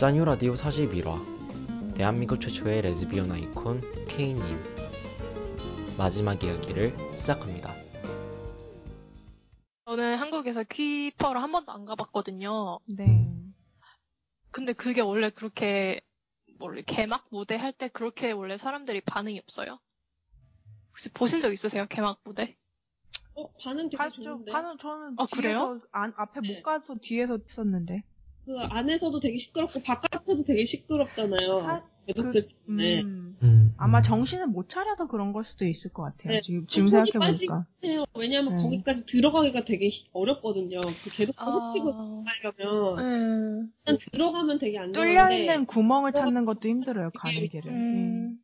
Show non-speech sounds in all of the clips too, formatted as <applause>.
짜뉴 라디오 41화 대한민국 최초의 레즈비언 아이콘 케이님 마지막 이야기를 시작합니다. 저는 한국에서 퀴퍼를 한 번도 안 가봤거든요. 네. 근데 그게 원래 그렇게 원래 개막 무대 할 때 그렇게 원래 사람들이 반응이 없어요? 혹시 보신 적 있으세요? 개막 무대? 어, 반응 되게 봤죠. 좋은데. 반은 저는 아, 그래요? 뒤에서 안, 앞에 네. 못 가서 뒤에서 있었는데. 그 안에서도 되게 시끄럽고 바깥에도 되게 시끄럽잖아요. 사- 때문에. 음, 음, 아마 정신을 못 차려서 그런 걸 수도 있을 것 같아요. 네. 지금 지금 손이 생각해 보니까. 해요. 왜냐하면 네. 거기까지 들어가기가 되게 히- 어렵거든요. 그 계속 아, 소치고 가려면 음, 일단 들어가면 되게 안 뚫려 되는데 있는 구멍을 찾는 것도 힘들어요. 가는 길을. 음,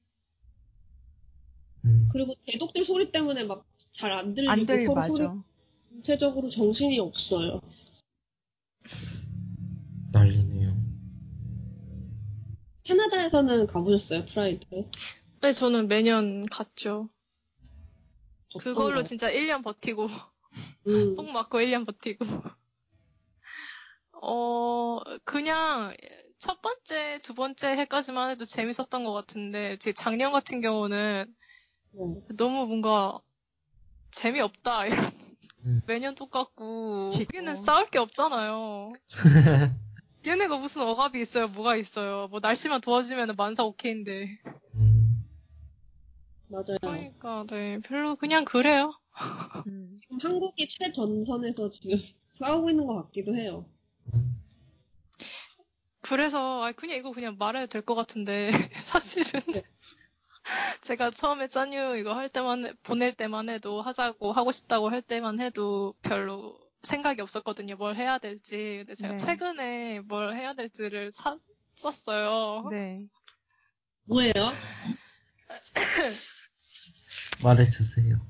음. 그리고 대독들 소리 때문에 막 잘 안 들리고 안 들리 서로 소리 맞아. 전체적으로 정신이 없어요. 난리네요. 캐나다에서는 가보셨어요, 프라이드? 네, 저는 매년 갔죠. 그걸로? 진짜 1년 버티고, 음. <laughs> 뽕 맞고 1년 버티고. 어, 그냥 첫 번째, 두 번째 해까지만 해도 재밌었던 것 같은데, 제 작년 같은 경우는 네. 너무 뭔가 재미없다, 이런. 음. 매년 똑같고, 어. 싸울 게 없잖아요. <laughs> 얘네가 무슨 억압이 있어요, 뭐가 있어요. 뭐 날씨만 도와주면 만사 오케이인데. 음. 맞아요. 그러니까, 네, 별로 그냥 그래요. 음. 한국이 최전선에서 지금 <laughs> 싸우고 있는 것 같기도 해요. 음. 그래서, 아, 그냥 이거 그냥 말해도 될 것 같은데, <laughs> 사실은. 제가 처음에 짠유 이거 할 때만, 보낼 때만 해도, 하자고, 하고 싶다고 할 때만 해도 별로 생각이 없었거든요. 뭘 해야 될지. 근데 제가 네. 최근에 뭘 해야 될지를 찾았어요. 네. 뭐예요? <coughs> 말해주세요.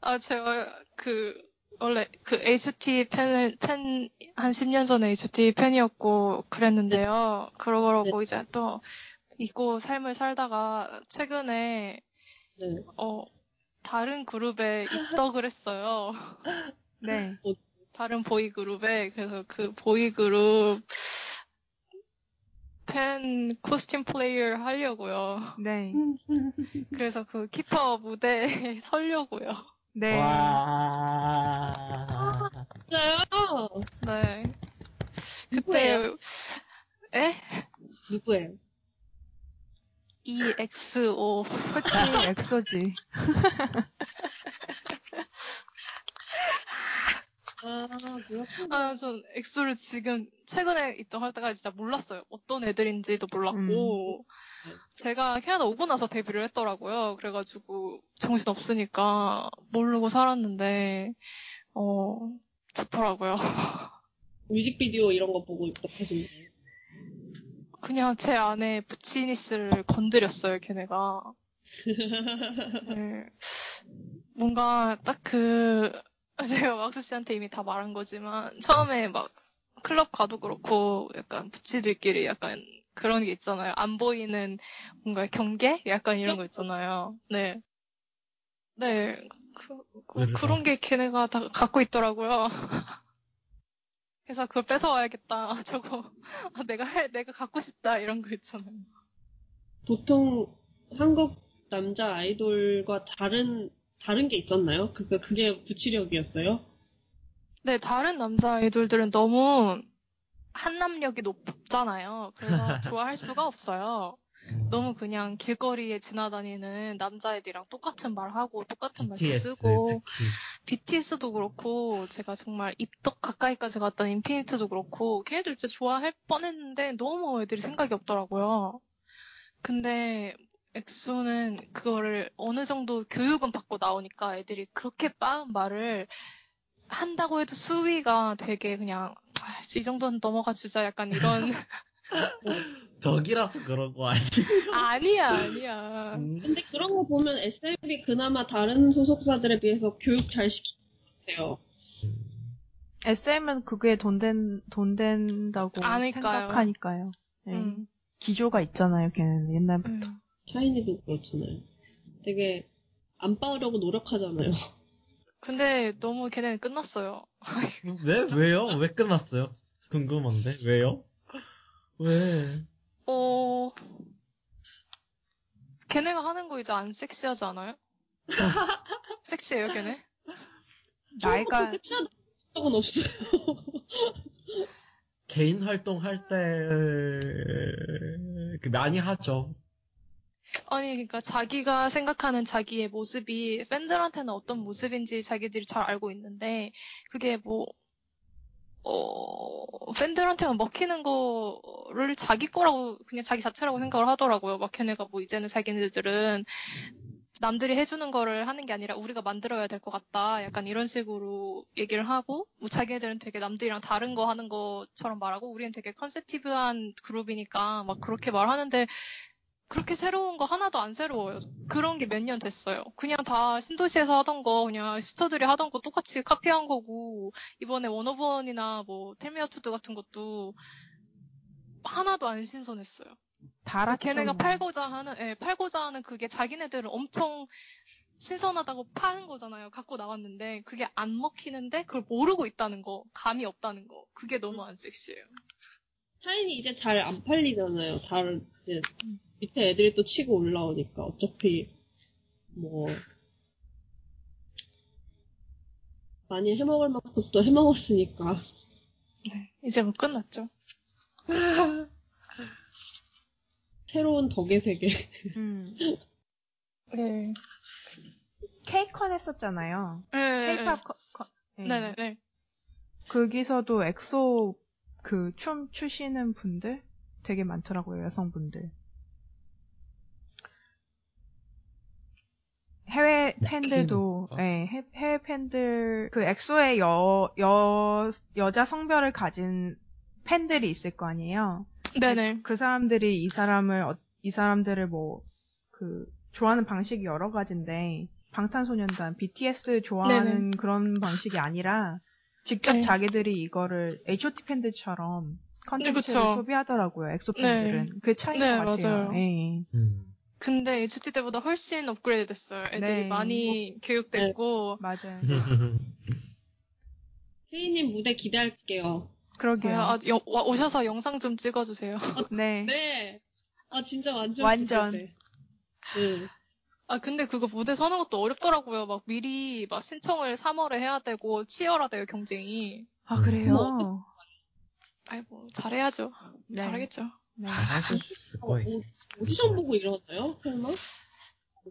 아, 제가 그, 원래 그 HT 팬, 팬, 한 10년 전에 HT 팬이었고 그랬는데요. 그러고 이제 또 잊고 삶을 살다가 최근에, 네. 어, 다른 그룹에 입덕을 했어요. <laughs> 네. 다른 보이 그룹에. 그래서 그 보이 그룹 팬 코스튬 플레이어 하려고요. 네. 그래서 그 키퍼 무대에 <laughs> 서려고요. 네. 와. 진짜요? 네. 그때, 누구예요? 에? 누구예요? EXO. 그치, 엑소지. <laughs> 아. 아, 전 엑소를 지금 최근에 있던 할 때가 진짜 몰랐어요. 어떤 애들인지도 몰랐고. 제가 캐나다 오고 나서 데뷔를 했더라고요. 그래가지고 정신 없으니까 모르고 살았는데, 어, 좋더라고요. <laughs> 뮤직비디오 이런 거 보고 입덕하신 거예요? 그냥 제 안에 부치니스를 건드렸어요, 걔네가. 네. 뭔가 딱 그, <laughs> 제가 막수 씨한테 이미 다 말한 거지만, 처음에 막 클럽 가도 그렇고, 약간 부치들끼리 약간 그런 게 있잖아요. 안 보이는 뭔가 경계? 약간 이런 거 있잖아요. 네. 네. 그, 그, 그래요? 그런 게 걔네가 다 갖고 있더라고요. <laughs> 그래서 그걸 뺏어와야겠다. 저거, 아, 내가 할, 내가 갖고 싶다. 이런 거 있잖아요. 보통 한국 남자 아이돌과 다른 다른 게 있었나요? 그게 그게 부치력이었어요? 네, 다른 남자 아이돌들은 너무 한남력이 높잖아요. 그래서 <laughs> 좋아할 수가 없어요. 너무 그냥 길거리에 지나다니는 남자애들이랑 똑같은 말 하고 똑같은 말도 쓰고 특히. BTS도 그렇고 제가 정말 입덕 가까이까지 갔던 인피니트도 그렇고 걔네들 진짜 좋아할 뻔했는데 너무 애들이 생각이 없더라고요. 근데 엑소는 그거를 어느 정도 교육은 받고 나오니까 애들이 그렇게 빠른 말을 한다고 해도 수위가 되게 그냥 아, 이 정도는 넘어가 주자 약간 이런 <laughs> 덕이라서 그런 거? 아니야 아니야 음. 근데 그런 거 보면 SM이 그나마 다른 소속사들에 비해서 교육 잘 시키는 것 같아요. SM은 그게 돈 된, 돈 된다고 아니까요. 생각하니까요. 네. 음, 기조가 있잖아요, 걔는 옛날부터. 음. 샤이니도 그렇잖아요. 되게 안 빠으려고 노력하잖아요. 근데 너무 걔네는 끝났어요 왜 왜요? 왜 끝났어요? 궁금한데 왜요? 왜? 어, 걔네가 하는 거 이제 안 섹시하지 않아요? <laughs> 섹시해요, 걔네? 나이가 섹시한 적은 없어요. <laughs> 개인 활동할 때 그, 많이 하죠. 아니, 그러니까 자기가 생각하는 자기의 모습이 팬들한테는 어떤 모습인지 자기들이 잘 알고 있는데, 그게 뭐, 어, 팬들한테만 먹히는 거를 자기 거라고, 그냥 자기 자체라고 생각을 하더라고요. 막 걔네가 뭐 이제는 자기네들은 남들이 해주는 거를 하는 게 아니라 우리가 만들어야 될 것 같다. 약간 이런 식으로 얘기를 하고, 뭐 자기네들은 되게 남들이랑 다른 거 하는 것처럼 말하고, 우리는 되게 conceptive한 그룹이니까 막 그렇게 말하는데, 그렇게 새로운 거 하나도 안 새로워요. 그런 게 몇 년 됐어요. 그냥 다 신도시에서 하던 거, 그냥 시스터들이 하던 거 똑같이 카피한 거고, 이번에 원오브원이나 뭐, 텔미아투드 같은 것도 하나도 안 신선했어요. 달았죠. 걔네가 뭐. 팔고자 하는, 예, 팔고자 하는 그게 자기네들은 엄청 신선하다고 파는 거잖아요. 갖고 나왔는데, 그게 안 먹히는데, 그걸 모르고 있다는 거, 감이 없다는 거. 그게 너무 안 섹시해요. 타인이 이제 잘 안 팔리잖아요. 다른 이제 밑에 애들이 또 치고 올라오니까 어차피 뭐 많이 해먹을 만큼 또 해먹었으니까 이제 뭐 끝났죠. <laughs> 새로운 덕의 세계. 음. <laughs> 네. 케이컨 했었잖아요. 네. 케이팝 컨- 컨- 네. 네네네. 거기서도 엑소 그 춤 추시는 분들 되게 많더라고요, 여성분들. 해외 팬들도, lucky인가? 예, 해- 해외 팬들, 그 엑소의 여, 여, 여자 성별을 가진 팬들이 있을 거 아니에요? 네네. 그 사람들이 이 사람을, 어- 이 사람들을 뭐, 그, 좋아하는 방식이 여러 가지인데, 방탄소년단, BTS 좋아하는 그런 방식이 아니라, 직접 네. 자기들이 이거를 H.O.T 팬들처럼 컨텐츠를. 소비하더라고요, 엑소 팬들은. 그 차이인 네, 것 같아요. 맞아요. 예. 음. 근데 HT 때보다 훨씬 업그레이드 됐어요. 애들이 네. 많이 교육됐고. 맞아요. <laughs> 혜인님 무대 기대할게요. 그러게요. 아, 여- 와- 오셔서 영상 좀 찍어주세요. <laughs> 네. 네. 아 진짜 완전 완전. 네. 아, 근데 그거 무대 서는 것도 어렵더라고요. 막 미리 막 신청을 3월에 해야 되고, 치열하대요, 경쟁이. 아, 뭐 그래요? 아이고, 잘해야죠. 네. 잘하겠죠. 네. 잘하실 수 있을 거예요. 오- 오디션 보고 이러나요? 설마?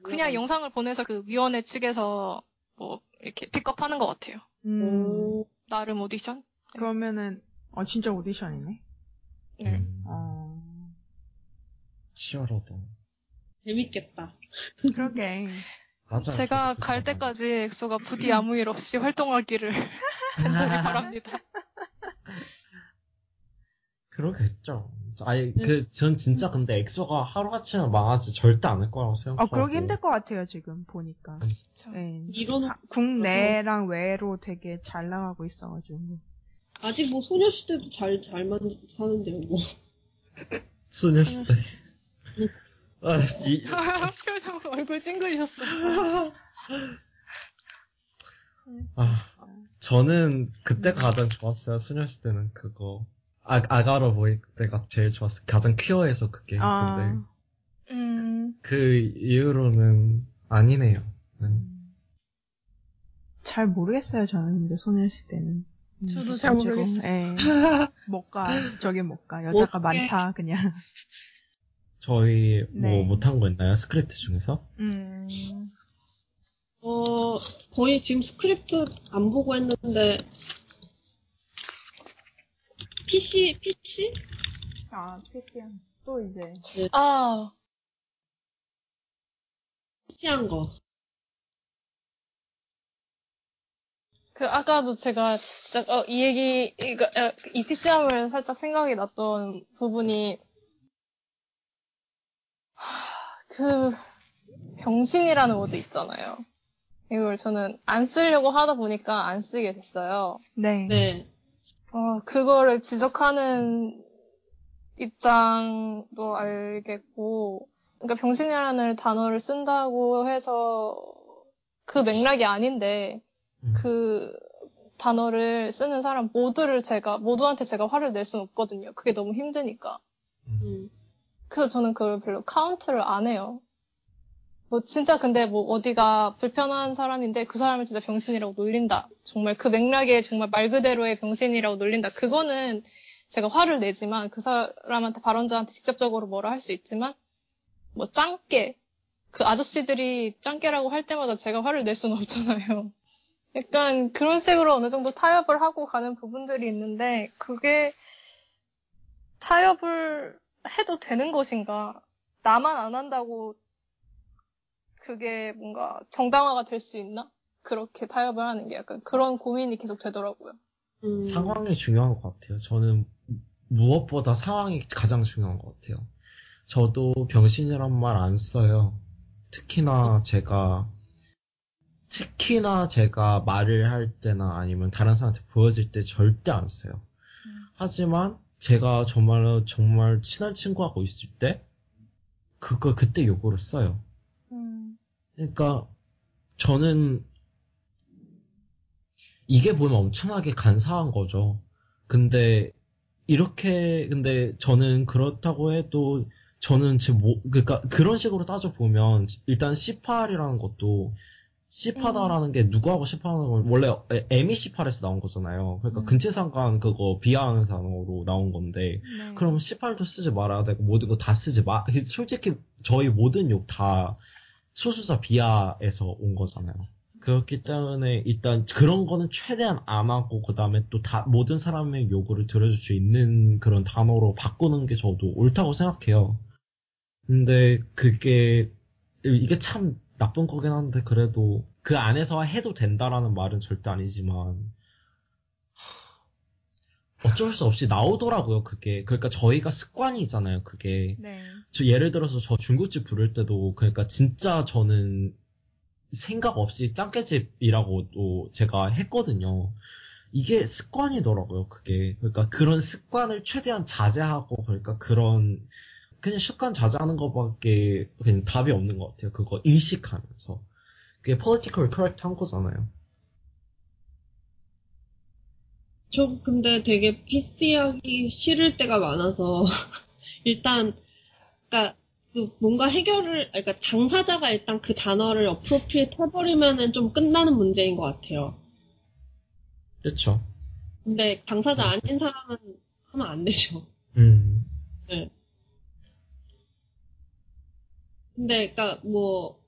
그냥 영상을 보내서 그 위원회 측에서 뭐, 이렇게 픽업하는 것 같아요. 음, 오, 나름 오디션? 그러면은, 어, 진짜 오디션이네? 네. 음, 어, 치열하다. 재밌겠다. 그러게. 맞아. 제가 갈 때까지 엑소가 부디 아무 일 없이 활동하기를 <laughs> 간절히 바랍니다. 그러겠죠. 아니, 그, 전 진짜 근데 엑소가 하루아침에 망하지 절대 않을 거라고 어, 생각하고. 그러기 힘들 것 같아요, 지금, 보니까. 그쵸. 예. 이런 하- 국내랑 외로 되게 잘 나가고 있어가지고. 아직 뭐 소녀시대도 잘 잘만 사는데요. 뭐. <laughs> 소녀시대. 아, 이, <laughs> 표정 얼굴 찡그리셨어. 아, 저는 그때 가장 좋았어요. 소녀시대는 그거. 아, I Got a Boy 때가 제일 좋았어요. 가장 queer해서 그게. 아. 근데 음, 그 이후로는 아니네요. 네. 잘 모르겠어요, 저는 근데 소녀시대는. 음, 저도 잘 모르겠어요. 예. <laughs> 못 가. 저게 못 가. 여자가 못 가. 많다, 그냥. 저희 뭐 네. 못한 거 있나요? 스크립트 중에서? 음. 어 거의 지금 스크립트 안 보고 했는데 PC PC 아, 패션. 또 이제. 아, PC한 거. 그 아까도 제가 진짜 어, 이 얘기 이거 어, 이 PC함을 살짝 생각이 났던 부분이 하, 그 병신이라는 워드 있잖아요. 이걸 저는 안 쓰려고 하다 보니까 안 쓰게 됐어요. 네. 네. 어, 그거를 지적하는 입장도 알겠고, 그러니까 병신이라는 단어를 쓴다고 해서 그 맥락이 아닌데, 음. 그 단어를 쓰는 사람 모두를 제가, 모두한테 제가 화를 낼 수는 없거든요. 그게 너무 힘드니까. 음. 그래서 저는 그걸 별로 카운트를 안 해요. 뭐 진짜 근데 뭐 어디가 불편한 사람인데 그 사람을 진짜 병신이라고 놀린다. 정말 그 맥락에 정말 말 그대로의 병신이라고 놀린다. 그거는 제가 화를 내지만 그 사람한테 발언자한테 직접적으로 뭐라 할 수 있지만 뭐 짱깨 그 아저씨들이 짱깨라고 할 때마다 제가 화를 낼 수는 없잖아요. 약간 그런 식으로 어느 정도 타협을 하고 가는 부분들이 있는데 그게 타협을 해도 되는 것인가? 나만 안 한다고 그게 뭔가 정당화가 될 수 있나? 그렇게 타협을 하는 게 약간 그런 고민이 계속 되더라고요. 음. 상황이 중요한 것 같아요. 저는 무엇보다 상황이 가장 중요한 것 같아요. 저도 병신이란 말 안 써요. 특히나 제가 특히나 제가 말을 할 때나 아니면 다른 사람한테 보여질 때 절대 안 써요. 음. 하지만 제가 정말로 정말 친한 친구하고 있을 때 그걸 그때 욕으로 써요. 음. 그러니까 저는 이게 보면 엄청나게 간사한 거죠. 근데 이렇게 근데 저는 그렇다고 해도 저는 제 뭐, 그러니까 그런 식으로 따져 보면 일단 C8이라는 것도 C8다라는 게 누구하고 C8하는 건 원래 M이 C8에서 나온 거잖아요. 그러니까 음. 근체상관 그거 비하하는 단어로 나온 건데 네. 그럼 C8도 쓰지 말아야 되고 모든 거 다 쓰지 마. 솔직히 저희 모든 욕 다 소수자 비하에서 온 거잖아요. 그렇기 때문에 일단 그런 거는 최대한 안 하고 그 다음에 또 다 모든 사람의 요구를 들어줄 수 있는 그런 단어로 바꾸는 게 저도 옳다고 생각해요. 근데 그게 이게 참 나쁜 거긴 한데 그래도 그 안에서 해도 된다라는 말은 절대 아니지만 어쩔 수 없이 나오더라고요 그게 그러니까 저희가 습관이잖아요 그게 네. 저 예를 들어서 저 중국집 부를 때도 그러니까 진짜 저는 생각 없이 짱깨집이라고도 제가 했거든요. 이게 습관이더라고요, 그게. 그러니까 그런 습관을 최대한 자제하고, 그러니까 그런, 그냥 습관 자제하는 것밖에 그냥 답이 없는 것 같아요. 그거 인식하면서. 그게 political correct 한 거잖아요. 저 근데 되게 PC하기 싫을 때가 많아서 <laughs> 일단 그러니까 그 뭔가 해결을 그러니까 당사자가 일단 그 단어를 어프로프리에트 해버리면은 좀 끝나는 문제인 것 같아요. 그렇죠. 근데 당사자 아닌 사람은 하면 안 되죠. 음. 네. 근데 그러니까 뭐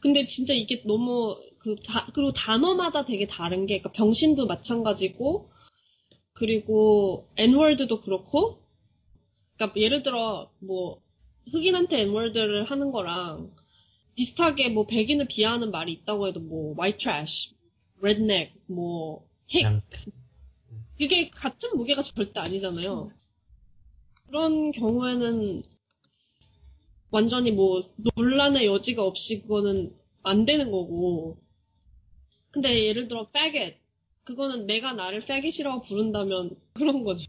근데 진짜 이게 너무 그 다, 그리고 단어마다 되게 다른 게 그러니까 병신도 마찬가지고 그리고 N월드도 그렇고 그러니까 예를 들어 뭐 흑인한테 N월드를 하는 거랑 비슷하게 뭐 백인을 비하하는 말이 있다고 해도 뭐 white trash, redneck, 뭐 핵, 그게 같은 무게가 절대 아니잖아요. 그런 경우에는 완전히 뭐 논란의 여지가 없이 그거는 안 되는 거고. 근데 예를 들어 faggot 그거는 내가 나를 faggot이라고 부른다면 <laughs> 그런 거죠.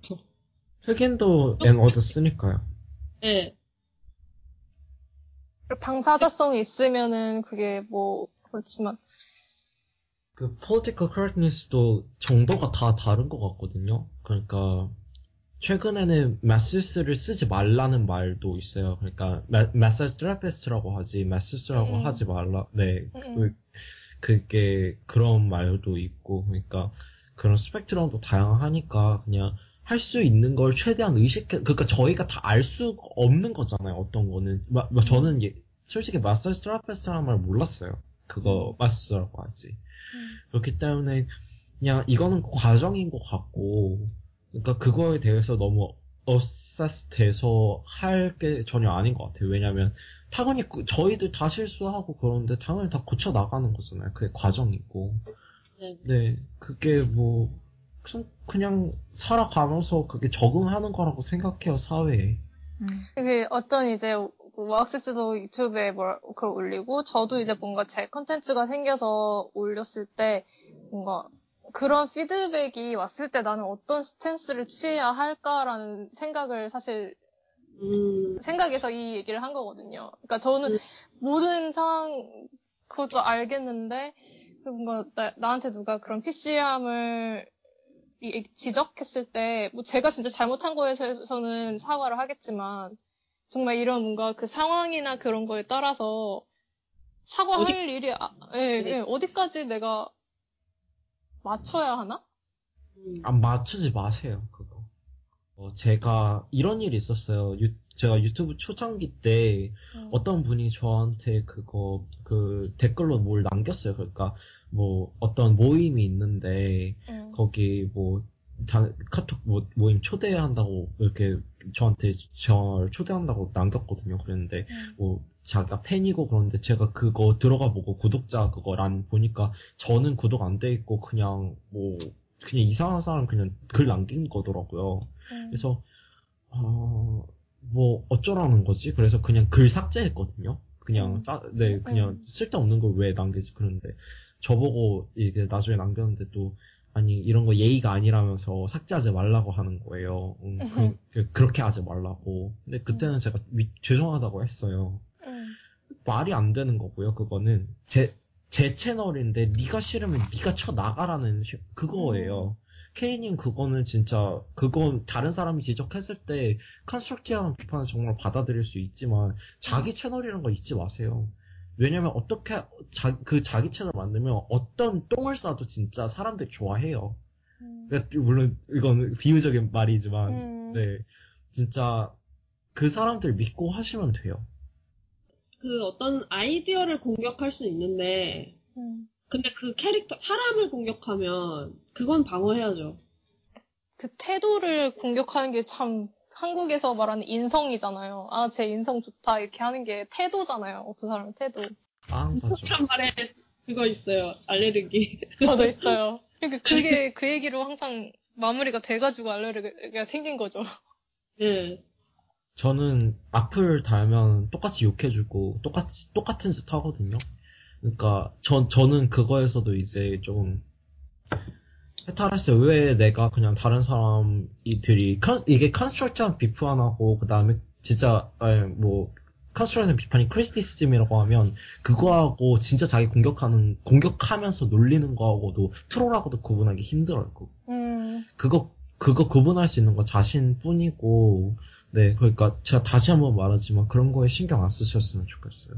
흑인도 N-word 쓰니까요. 예. 당사자성이 있으면은 그게 뭐 그렇지만 그 political correctness도 정도가 다 다른 것 같거든요. 그러니까 최근에는 masseuse를 쓰지 말라는 말도 있어요. 그러니까 massage therapist라고 하지 masseuse라고 음. 하지 말라. 네, 음. 그, 그게 그런 말도 있고 그러니까 그런 스펙트럼도 다양하니까 그냥 할 수 있는 걸 최대한 의식해. 그러니까 저희가 다 알 수 없는 거잖아요. 어떤 거는 마- 마- 저는 예- 솔직히 마사지 테라피스트라는 말 몰랐어요. 그거 마사지라고 하지. 음. 그렇기 때문에 그냥 이거는 과정인 것 같고 그러니까 그거에 대해서 너무 어세스 돼서 할 게 전혀 아닌 것 같아요. 왜냐면 당연히 그- 저희들 다 실수하고 그러는데 당연히 다 고쳐 나가는 거잖아요. 그게 과정이고. 네. 네, 그게 뭐 그냥, 살아가면서 그게 적응하는 거라고 생각해요 사회에. 음. 그게 어떤 이제 와학스도 유튜브에 뭘 그걸 올리고 저도 이제 뭔가 제 컨텐츠가 생겨서 올렸을 때 뭔가 그런 피드백이 왔을 때 나는 어떤 stance를 취해야 할까라는 생각을 사실 음, 생각해서 이 얘기를 한 거거든요. 그러니까 저는 음. 모든 상황 그것도 알겠는데 뭔가 나, 나한테 누가 그런 PC함을 지적했을 때, 뭐 제가 진짜 잘못한 거에 대해서는 사과를 하겠지만, 정말 이런 뭔가 그 상황이나 그런 거에 따라서 사과할 어디... 일이, 아, 예, 예, 어디까지 내가 맞춰야 하나? 안 맞추지 마세요, 그거. 어, 제가 이런 일이 있었어요. 유, 제가 유튜브 초창기 때 음. 어떤 분이 저한테 그거 그 댓글로 뭘 남겼어요. 그러니까 뭐 어떤 모임이 있는데 음. 거기 뭐 다, 카톡 뭐, 모임 초대한다고 이렇게 저한테 저 초대한다고 남겼거든요. 그랬는데 음. 뭐 자기가 팬이고 그런데 제가 그거 들어가 보고 구독자 그거란 보니까 저는 구독 안 돼 있고 그냥 뭐 그냥 이상한 사람 그냥 글 남긴 거더라고요. 음. 그래서 어, 뭐 어쩌라는 거지? 그래서 그냥 글 삭제했거든요. 그냥 음. 짜, 네, 그냥 음. 쓸데없는 걸 왜 남기지? 그런데 저보고 이게 나중에 남겼는데 또 아니 이런 거 예의가 아니라면서 삭제하지 말라고 하는 거예요. 음, 그, <laughs> 그 렇게 하지 말라고. 근데 그때는 제가 미, 죄송하다고 했어요. 말이 안 되는 거고요. 그거는 제 제 채널인데 네가 싫으면 네가 쳐 나가라는 그거예요. 케이님 그거는 진짜 그건 다른 사람이 지적했을 때 constructive한 비판을 정말 받아들일 수 있지만 자기 채널이라는 거 잊지 마세요. 왜냐면 어떻게 자, 그 자기 채널 만들면 어떤 똥을 싸도 진짜 사람들이 좋아해요. 음. 물론 이건 비유적인 말이지만 음. 네 진짜 그 사람들 믿고 하시면 돼요. 그 어떤 아이디어를 공격할 수 있는데 음. 근데 그 캐릭터 사람을 공격하면 그건 방어해야죠. 그 태도를 공격하는 게 참 한국에서 말하는 인성이잖아요. 아, 제 인성 좋다 이렇게 하는 게 태도잖아요. 그 사람의 태도. 아. 한 말에 그거 있어요. 알레르기. 저도 있어요. 그러니까 <laughs> 그게 그 얘기로 항상 마무리가 돼가지고 알레르기가 생긴 거죠. 네. 저는 악플 달면 똑같이 욕해주고 똑같이 똑같은 짓 하거든요. 그러니까 전 저는 그거에서도 이제 좀 해탈했어요. 왜 내가 그냥 다른 사람이들이 이게 constructive 비판하고 그 다음에 진짜 뭐 constructive 비판이 criticism이라고 하면 그거하고 진짜 자기 공격하는 공격하면서 놀리는 거하고도 troll하고도 구분하기 힘들어요. 음. 그거 그거 구분할 수 있는 거 자신뿐이고 네 그러니까 제가 다시 한번 말하지만 그런 거에 신경 안 쓰셨으면 좋겠어요.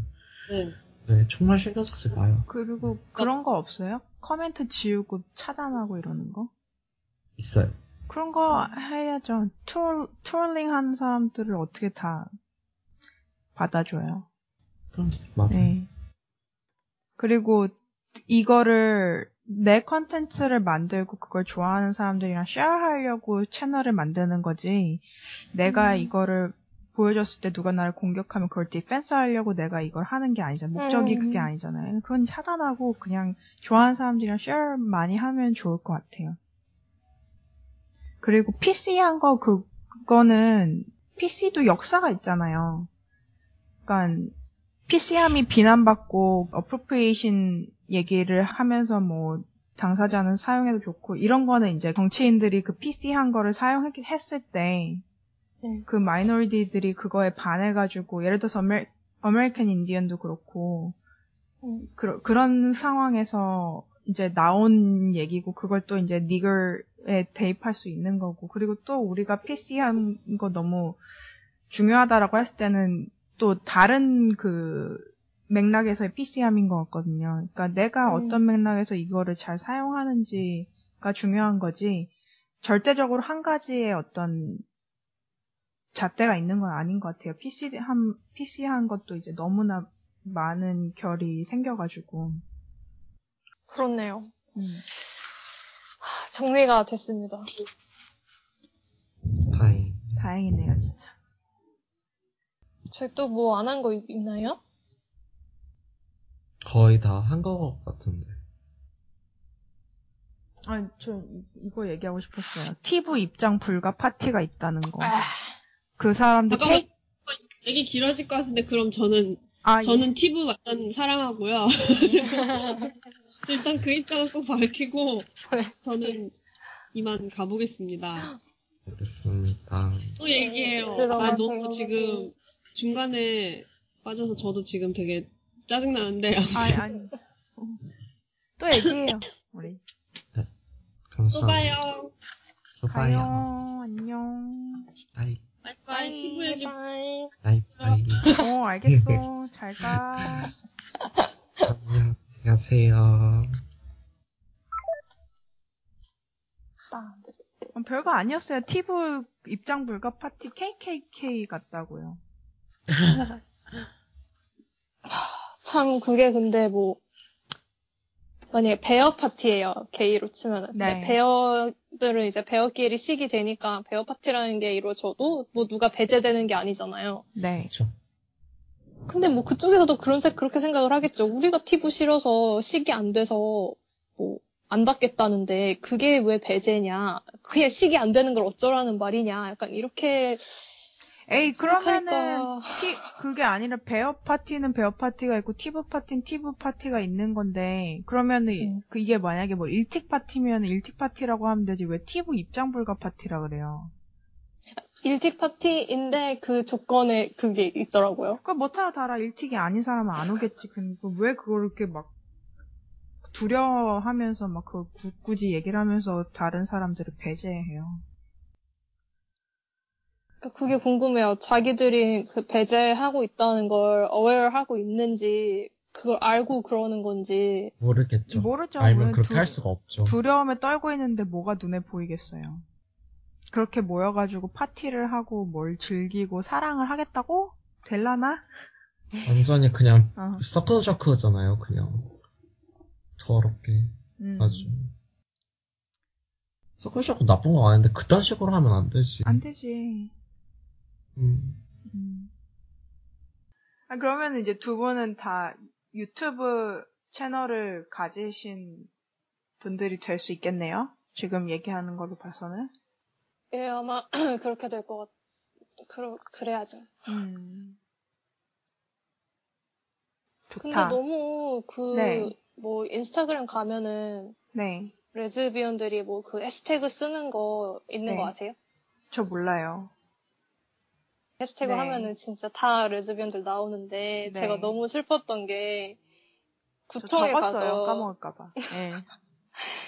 네. 네, 정말 신경 쓰지 마요. 그리고 그런 거 없어요? 커멘트 지우고 차단하고 이러는 거? 있어요. 그런 거 해야죠. troll, trolling 하는 사람들을 어떻게 다 받아줘요. 그럼, 맞아. 네. 그리고 이거를 내 컨텐츠를 만들고 그걸 좋아하는 사람들이랑 share하려고 채널을 만드는 거지. 내가 음. 이거를 보여줬을 때 누가 나를 공격하면 그걸 defense 하려고 내가 이걸 하는 게 아니잖아. 목적이 음. 그게 아니잖아요. 그건 차단하고 그냥 좋아하는 사람들이랑 share 많이 하면 좋을 것 같아요. 그리고 PC 한 거 그, 그거는 PC도 역사가 있잖아요. 그러니까 PC함이 비난받고 appropriation 얘기를 하면서 뭐 당사자는 사용해도 좋고 이런 거는 이제 정치인들이 그 PC 한 거를 사용했을 때 네. 그 minority들이 그거에 반해가지고 예를 들어서 Ame, American Indian도 그렇고 음. 그, 그런 상황에서 이제 나온 얘기고 그걸 또 이제 nigger에 대입할 수 있는 거고 그리고 또 우리가 PC한 거 너무 중요하다라고 했을 때는 또 다른 그 맥락에서의 PC함인 것 같거든요. 그러니까 내가 음. 어떤 맥락에서 이거를 잘 사용하는지가 중요한 거지 절대적으로 한 가지의 어떤 잣대가 있는 건 아닌 것 같아요. PC 한 PC 한 것도 이제 너무나 많은 결이 생겨가지고 그렇네요. 음. 정리가 됐습니다. 다행. 다행이네요, 진짜. 저희 또 뭐 안 한 거 있나요? 거의 다한거 같은데. 아니, 저 이, 거 얘기하고 싶었어요. 티부 입장 불가 파티가 있다는 거. 아... 그 사람들 잠깐만, 얘기 길어질 것 같은데 그럼 저는 아, 예. 저는 예. 티부 완전 사랑하고요. <laughs> 일단 그 입장을 꼭 밝히고 저는 이만 가보겠습니다. 알겠습니다. 또 얘기해요. 아 너무 지금 중간에 빠져서 저도 지금 되게 짜증나는데. 아니 아니. 또 얘기해요, 우리. 또 감사합니다. 봐요. 또 가요. 봐요. 안녕. bye, 바이바이. 티부 얘기 bye. bye, bye. 어, 알겠어. 잘 가. 안녕하세요. 어, 별거 아니었어요. 티브 입장 불가 파티 KKK 같다고요. <laughs> 참 그게 근데 뭐 만약에 bear 파티예요 게이로 치면은 네. 근데 bear들은 이제 bear끼리 식이 되니까 bear 파티라는 게 이루어져도 뭐 누가 배제되는 게 아니잖아요 네. 그쵸. 근데 뭐 그쪽에서도 그런 색 그렇게 생각을 하겠죠 우리가 티브 싫어서 식이 안 돼서 뭐 안 받겠다는데 그게 왜 배제냐 그게 식이 안 되는 걸 어쩌라는 말이냐 약간 이렇게 에이, 그러면은, 생각하니까 티, 그게 아니라 베어 파티는 베어 파티가 있고 티브 파티는 티브 파티가 있는 건데, 그러면은, 음. 그 이게 만약에 뭐 일틱 파티면 일틱 파티라고 하면 되지, 왜 티브 입장 불가 파티라 그래요? 일틱 파티인데 그 조건에 그게 있더라고요 그거 못하러 달아. 일틱이 아닌 사람은 안 오겠지. 근데 그왜 그걸 이렇게 막, 두려워하면서 막 그 굳이 얘기를 하면서 다른 사람들을 배제해요. 그러니까 그게 궁금해요. 자기들이 그 배제하고 있다는 걸 어웨어하고 있는지 그걸 알고 그러는 건지 모르겠죠. 모르죠. 알면 왜 그렇게 두- 할 수가 없죠. 두려움에 떨고 있는데 뭐가 눈에 보이겠어요. 그렇게 모여가지고 파티를 하고 뭘 즐기고 사랑을 하겠다고? 될라나? 완전히 그냥 <laughs> 어. 서클저크잖아요, 그냥. 더럽게. 음. 아주. 서클저크 나쁜 거 아닌데, 그딴 식으로 하면 안 되지. 안 되지. 음. 음. 아, 그러면 이제 두 분은 다 유튜브 채널을 가지신 분들이 될 수 있겠네요? 지금 얘기하는 걸로 봐서는. 예 아마 <clears throat> 그렇게 될 것 같. 그러 그래야죠. 음. 근데 좋다. 너무 그 네. 뭐 인스타그램 가면은 네. 레즈비언들이 뭐 그 해시태그 쓰는 거 있는 네. 거 아세요? 저 몰라요. 해시태그 네. 하면은 진짜 다 레즈비언들 나오는데 네. 제가 너무 슬펐던 게저 구청에. 가서 까먹을까봐. 네. <laughs>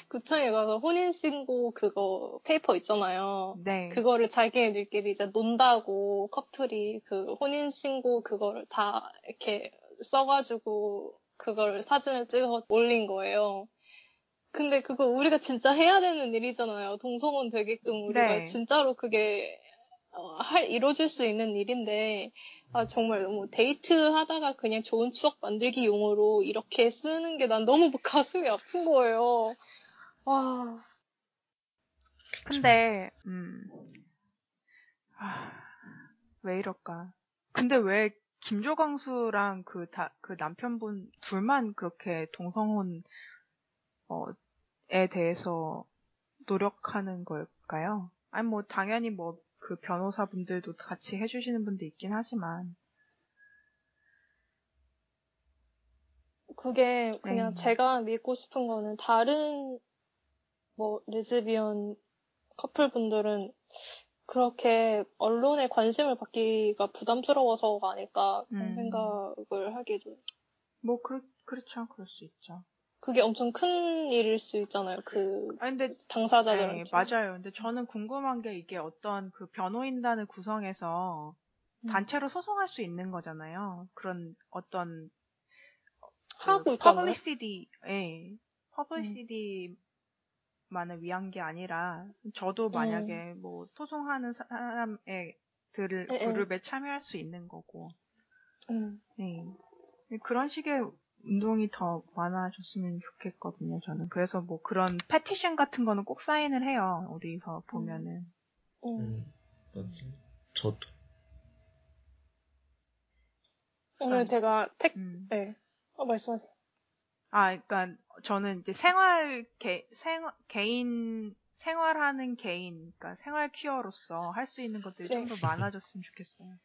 구청에 가서 혼인신고 그거 paper 있잖아요. 네. 그거를 자기네들끼리 이제 논다고 커플이 그 혼인신고 그거를 다 이렇게 써가지고 그걸 사진을 찍어 올린 거예요. 근데 그거 우리가 진짜 해야 되는 일이잖아요. 동성혼 되게끔 우리가 네. 진짜로 그게 어, 할 이루어질 수 있는 일인데 아 정말 너무 데이트 하다가 그냥 좋은 추억 만들기 용으로 이렇게 쓰는 게 난 너무 <laughs> 가슴이 아픈 거예요. 와 근데, 음. 아, 왜 이럴까. 근데 왜 김조광수랑 그 다, 그 남편분 둘만 그렇게 동성혼, 어, 에 대해서 노력하는 걸까요? 아니, 뭐, 당연히 뭐, 그 변호사분들도 같이 해주시는 분도 있긴 하지만, 그게 그냥 네. 제가 믿고 싶은 거는 다른 뭐 레즈비언 커플분들은 그렇게 언론에 관심을 받기가 부담스러워서가 아닐까 그런 음. 생각을 하게 돼요. 뭐, 그, 그렇죠. 그럴 수 있죠. 그게 엄청 큰 일일 수 있잖아요. 그 아니, 근데 당사자들한테. 네, 맞아요. 근데 저는 궁금한 게 이게 어떤 그 변호인단을 구성해서 음. 단체로 소송할 수 있는 거잖아요. 그런 어떤 하고 있잖아요. publicity, 예, publicity만을 위한 게 아니라 저도 만약에 뭐 소송하는 사람의 들을 예, 예. 그룹에 참여할 수 있는 거고, 음. 네. 그런 식의 운동이 더 많아졌으면 좋겠거든요, 저는. 그래서 뭐 그런 petition 같은 거는 꼭 사인을 해요, 어디서 보면은. 음. 음, 맞아. 저도. 오늘 아. 제가 택, 음. 네. 어, 말씀하세요. 아, 그러니까 저는 이제 생활 개, 생 개인 생활하는 개인, 그러니까 생활 퀴어로서 할 수 있는 것들이 좀 네. 더 많아졌으면 좋겠어요.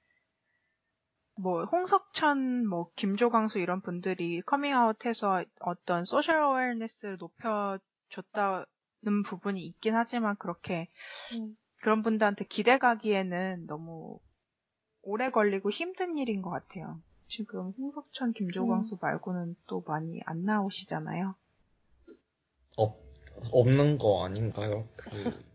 뭐 홍석천, 뭐 김조광수 이런 분들이 커밍아웃해서 어떤 소셜 어웨어네스를 높여줬다는 부분이 있긴 하지만 그렇게 음. 그런 분들한테 기대 가기에는 너무 오래 걸리고 힘든 일인 것 같아요. 지금 홍석천, 김조광수 말고는 또 많이 안 나오시잖아요. 없, 없는 거 아닌가요? 그, <laughs>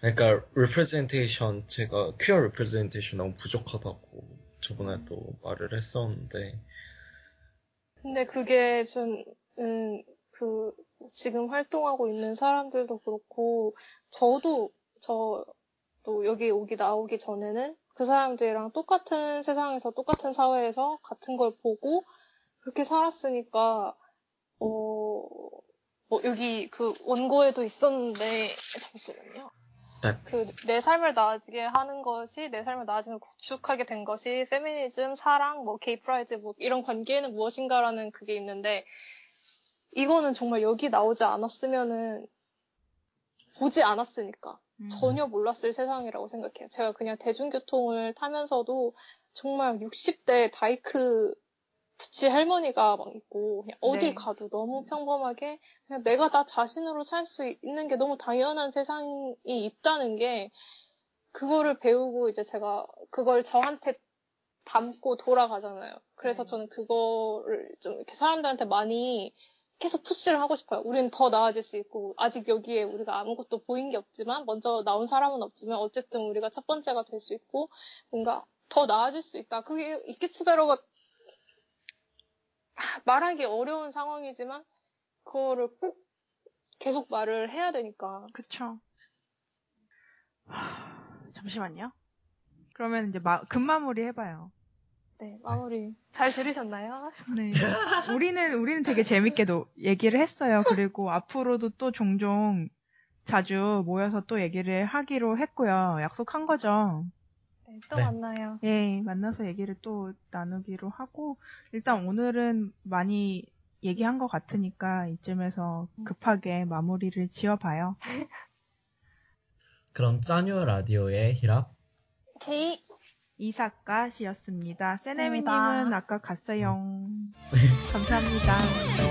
그러니까 representation 제가 queer representation 너무 부족하다고 저번에도 말을 했었는데 근데 그게 좀, 음, 그, 지금 활동하고 있는 사람들도 그렇고, 저도, 저도 여기 오기 나오기 전에는 그 사람들이랑 똑같은 세상에서 똑같은 사회에서 같은 걸 보고 그렇게 살았으니까, 어, 뭐 여기 그 원고에도 있었는데, 잠시만요. 네. 그내 삶을 나아지게 하는 것이 내 삶을 나아지면 구축하게 된 것이 페미니즘, 사랑, 뭐 게이 프라이드 뭐 이런 관계는 무엇인가라는 그게 있는데 이거는 정말 여기 나오지 않았으면은 보지 않았으니까 음. 전혀 몰랐을 세상이라고 생각해요. 제가 그냥 대중교통을 타면서도 정말 60대 다이크 부치 할머니가 막 있고 그냥 어딜 네. 가도 너무 평범하게 그냥 내가 나 자신으로 살 수 있는 게 너무 당연한 세상이 있다는 게 그거를 배우고 이제 제가 그걸 저한테 담고 돌아가잖아요. 그래서 네. 저는 그거를 좀 이렇게 사람들한테 많이 계속 푸시를 하고 싶어요. 우리는 더 나아질 수 있고 아직 여기에 우리가 아무것도 보인 게 없지만 먼저 나온 사람은 없지만 어쨌든 우리가 첫 번째가 될 수 있고 뭔가 더 나아질 수 있다. 그게 이케츠베로가 말하기 어려운 상황이지만 그거를 꼭 계속 말을 해야 되니까 그쵸. 하, 잠시만요. 그러면 이제 마, 금마무리 해봐요. 네 마무리 잘 들으셨나요? 네. 우리는, 우리는 되게 재밌게도 얘기를 했어요. 그리고 앞으로도 또 종종 자주 모여서 또 얘기를 하기로 했고요. 약속한 거죠. 또 네. 만나요. 예, 만나서 얘기를 또 나누기로 하고 일단 오늘은 많이 얘기한 것 같으니까 이쯤에서 급하게 마무리를 지어봐요. <laughs> 그럼 짜뉴 라디오의 히랍 K 이사카 씨였습니다. 세네미님은 아까 갔어요. 네. <laughs> 감사합니다. 안녕.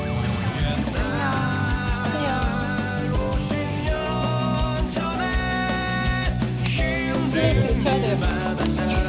안녕. Thank you.